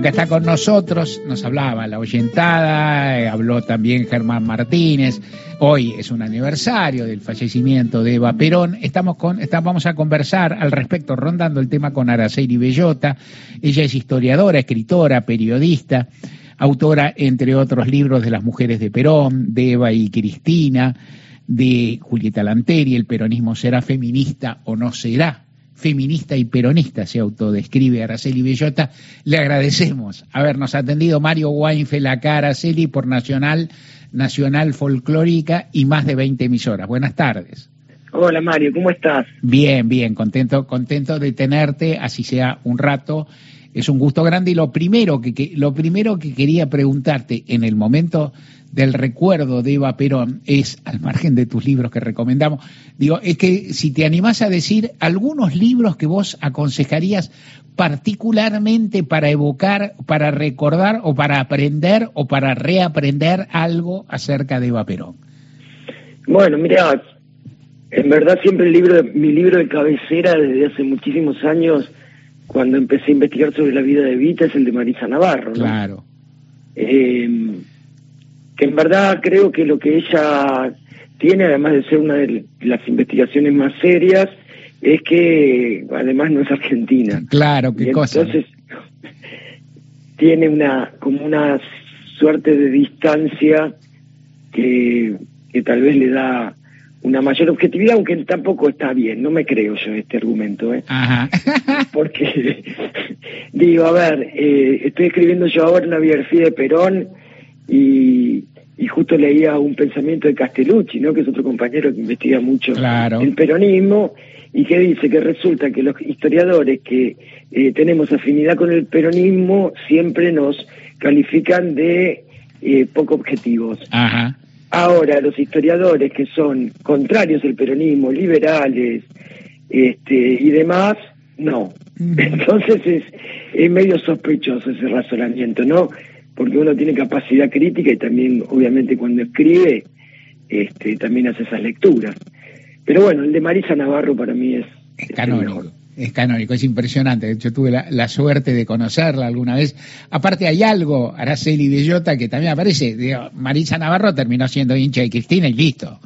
acá está con nosotros, nos hablaba la oyentada, eh, habló también Germán Martínez. Hoy es un aniversario del fallecimiento de Eva Perón. Estamos con, vamos a conversar al respecto, rondando el tema con Araceli Bellota. Ella es historiadora, escritora, periodista, autora, entre otros libros, de las mujeres de Perón, de Eva y Cristina, de Julieta Lanteri, El peronismo será feminista o no será feminista y peronista, se autodescribe Araceli Bellota. Le agradecemos habernos atendido Mario Weinfeld acá, Araceli, por Nacional, Nacional Folclórica y más de 20 emisoras. Buenas tardes. Hola Mario, ¿cómo estás? Bien, bien, contento, contento de tenerte, así sea un rato. Es un gusto grande y lo primero que, lo primero que quería preguntarte en el momento del recuerdo de Eva Perón es, al margen de tus libros que recomendamos, digo, es que si te animás a decir algunos libros que vos aconsejarías particularmente para evocar, para recordar o para aprender o para reaprender algo acerca de Eva Perón. Bueno, mira, en verdad siempre el libro, mi libro de cabecera desde hace muchísimos años, cuando empecé a investigar sobre la vida de Evita, es el de Marisa Navarro. Claro. Eh, que en verdad creo que lo que ella tiene, además de ser una de las investigaciones más serias, es que además no es argentina. Claro, qué cosa. Entonces tiene una como una suerte de distancia que, que tal vez le da una mayor objetividad, aunque tampoco está bien, no me creo yo este argumento, ¿eh? Ajá. Porque digo, a ver, eh, estoy escribiendo yo ahora la biografía de Perón y, y justo leía un pensamiento de Castellucci, ¿no? que es otro compañero que investiga mucho el peronismo, y que dice que resulta que los historiadores que eh, tenemos afinidad con el peronismo siempre nos califican de eh, poco objetivos. Ahora, los historiadores que son contrarios al peronismo, liberales este, y demás, no. Entonces es, es medio sospechoso ese razonamiento, ¿no? Porque uno tiene capacidad crítica y también, obviamente, cuando escribe, este, también hace esas lecturas. Pero bueno, el de Marisa Navarro para mí es, es canónico. Es canónico, es impresionante. Yo tuve la, suerte de conocerla alguna vez. Aparte hay algo, Araceli Bellota, que también aparece. Marisa Navarro terminó siendo hincha de Cristina y listo.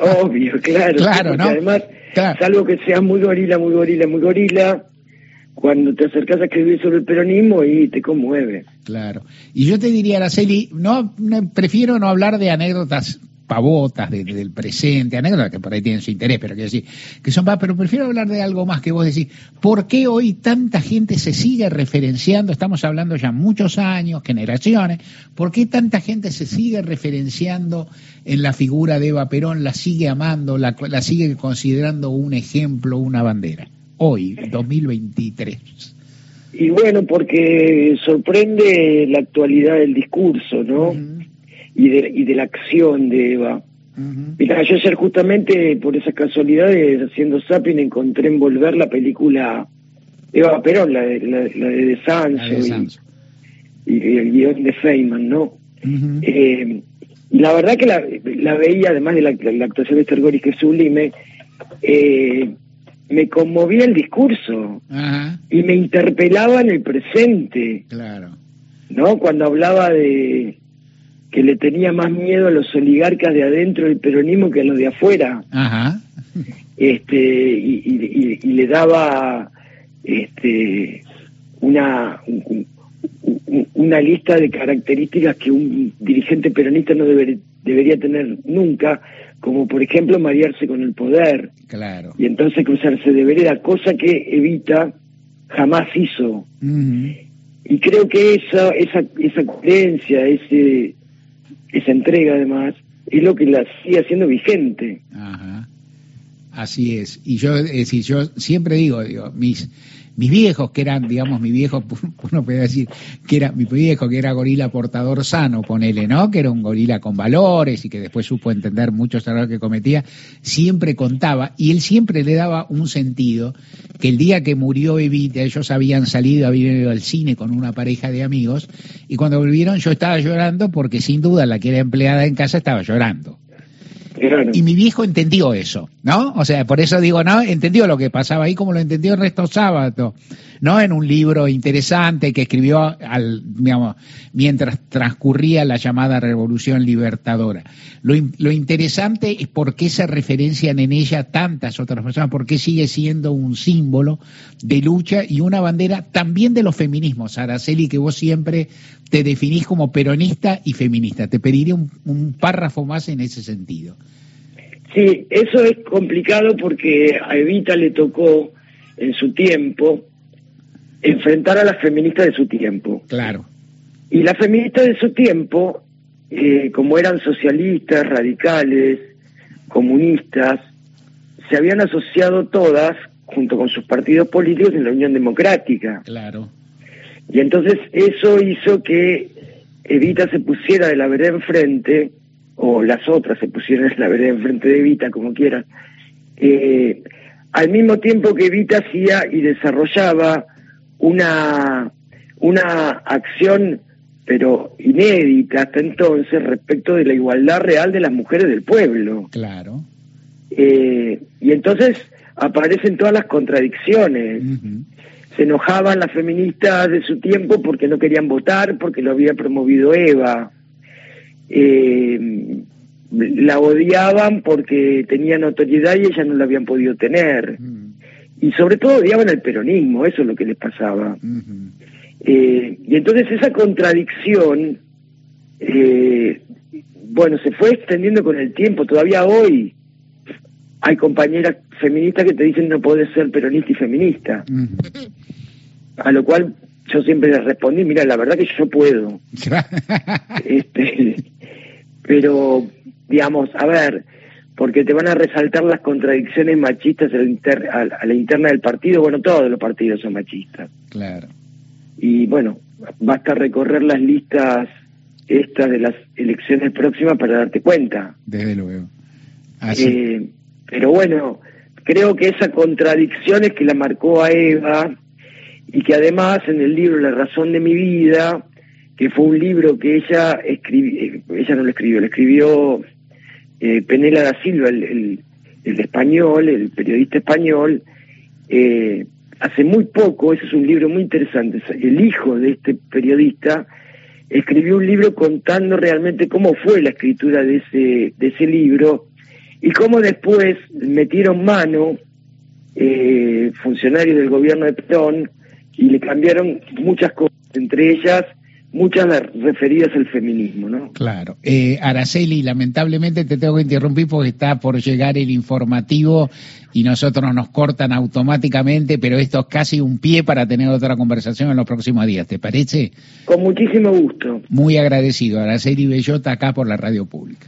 Obvio, claro. claro, ¿no? Además, salvo que sea muy gorila, muy gorila, muy gorila, cuando te acercas a escribir sobre el peronismo y te conmueve. Claro. Y yo te diría, Araceli, no, prefiero no hablar de anécdotas pavotas del presente, anécdotas que por ahí tienen su interés, pero quiero decir, que son pero prefiero hablar de algo más que vos decís, ¿por qué hoy tanta gente se sigue referenciando, estamos hablando ya muchos años, generaciones, ¿por qué tanta gente se sigue referenciando en la figura de Eva Perón, la sigue amando, la sigue considerando un ejemplo, una bandera? Hoy, 2023? Y bueno, porque sorprende la actualidad del discurso, ¿no? y, de, y de la acción de Eva. Mira, yo ayer justamente por esas casualidades, haciendo zapping, encontré en Volver la película Eva Perón, la de, la, de, Sancho, y, el guion de Feynman, ¿no? eh, y la verdad que la, la veía, además de la, actuación de Esther que es sublime, eh, me conmovía el discurso y me interpelaba en el presente. Claro. ¿No? Cuando hablaba de que le tenía más miedo a los oligarcas de adentro del peronismo que a los de afuera. Ajá. Este, y, le daba este, una, una lista de características que un dirigente peronista no debería tener nunca, como por ejemplo marearse con el poder. Claro. Y entonces cruzarse de vereda, cosa que Evita jamás hizo. Y creo que esa, esa, esa coherencia, ese, esa entrega además, es lo que la sigue haciendo vigente. Ajá. Así es. Y yo, es decir, yo siempre digo, digo, mis, mis viejos, que eran, digamos, mi viejo, uno puede decir que era mi viejo, que era gorila portador sano, ponele, ¿no? Que era un gorila con valores y que después supo entender muchos errores que cometía, siempre contaba, y él siempre le daba un sentido, que el día que murió Evita, ellos habían salido, habían ido al cine con una pareja de amigos, y cuando volvieron yo estaba llorando porque sin duda la que era empleada en casa estaba llorando. Y mi viejo entendió eso, ¿no? O sea, por eso digo, ¿no? Entendió lo que pasaba ahí como lo entendió Ernesto Sábato, ¿no? En un libro interesante que escribió al, digamos, mientras transcurría la llamada Revolución Libertadora. Lo, lo interesante es por qué se referencian en ella tantas otras personas, por qué sigue siendo un símbolo de lucha y una bandera también de los feminismos, Araceli, que vos siempre te definís como peronista y feminista. Te pediré un, un párrafo más en ese sentido. Sí, eso es complicado porque a Evita le tocó en su tiempo enfrentar a las feministas de su tiempo. Claro. Y las feministas de su tiempo, eh, como eran socialistas, radicales, comunistas, se habían asociado todas, junto con sus partidos políticos, en la Unión Democrática. Claro. Y entonces eso hizo que Evita se pusiera de la vereda enfrente, o las otras se pusieran de la vereda enfrente de Evita, como quieran, eh, al mismo tiempo que Evita hacía y desarrollaba una, una acción, pero inédita hasta entonces, respecto de la igualdad real de las mujeres del pueblo. Claro. Eh, y entonces aparecen todas las contradicciones se enojaban las feministas de su tiempo porque no querían votar, porque lo había promovido Eva. Eh, la odiaban porque tenía notoriedad y ellas no la habían podido tener. Mm. Y sobre todo odiaban el peronismo, eso es lo que les pasaba. Eh, y entonces esa contradicción, eh, bueno, se fue extendiendo con el tiempo. Todavía hoy hay compañeras feministas que te dicen no puedes ser peronista y feminista. A lo cual yo siempre les respondí, mira, la verdad que yo puedo. este, pero, digamos, a ver, porque te van a resaltar las contradicciones machistas a la, a la interna del partido, bueno, todos los partidos son machistas. Claro. Y bueno, basta recorrer las listas estas de las elecciones próximas para darte cuenta. Desde luego. Así. Eh, pero bueno, creo que esa contradicción es que la marcó a Eva y que además en el libro La razón de mi vida, que fue un libro que ella escribió, eh, ella no lo escribió, lo escribió eh, Penela da Silva, el, el, español, el periodista español, eh, hace muy poco, ese es un libro muy interesante, el hijo de este periodista escribió un libro contando realmente cómo fue la escritura de ese, de ese libro y cómo después metieron mano eh, funcionarios del gobierno de Perón y le cambiaron muchas cosas, entre ellas muchas referidas al feminismo, ¿no? Claro. Eh, Araceli, lamentablemente te tengo que interrumpir porque está por llegar el informativo y nosotros nos cortan automáticamente, pero esto es casi un pie para tener otra conversación en los próximos días, ¿te parece? Con muchísimo gusto. Muy agradecido. Araceli Bellota acá por la radio pública.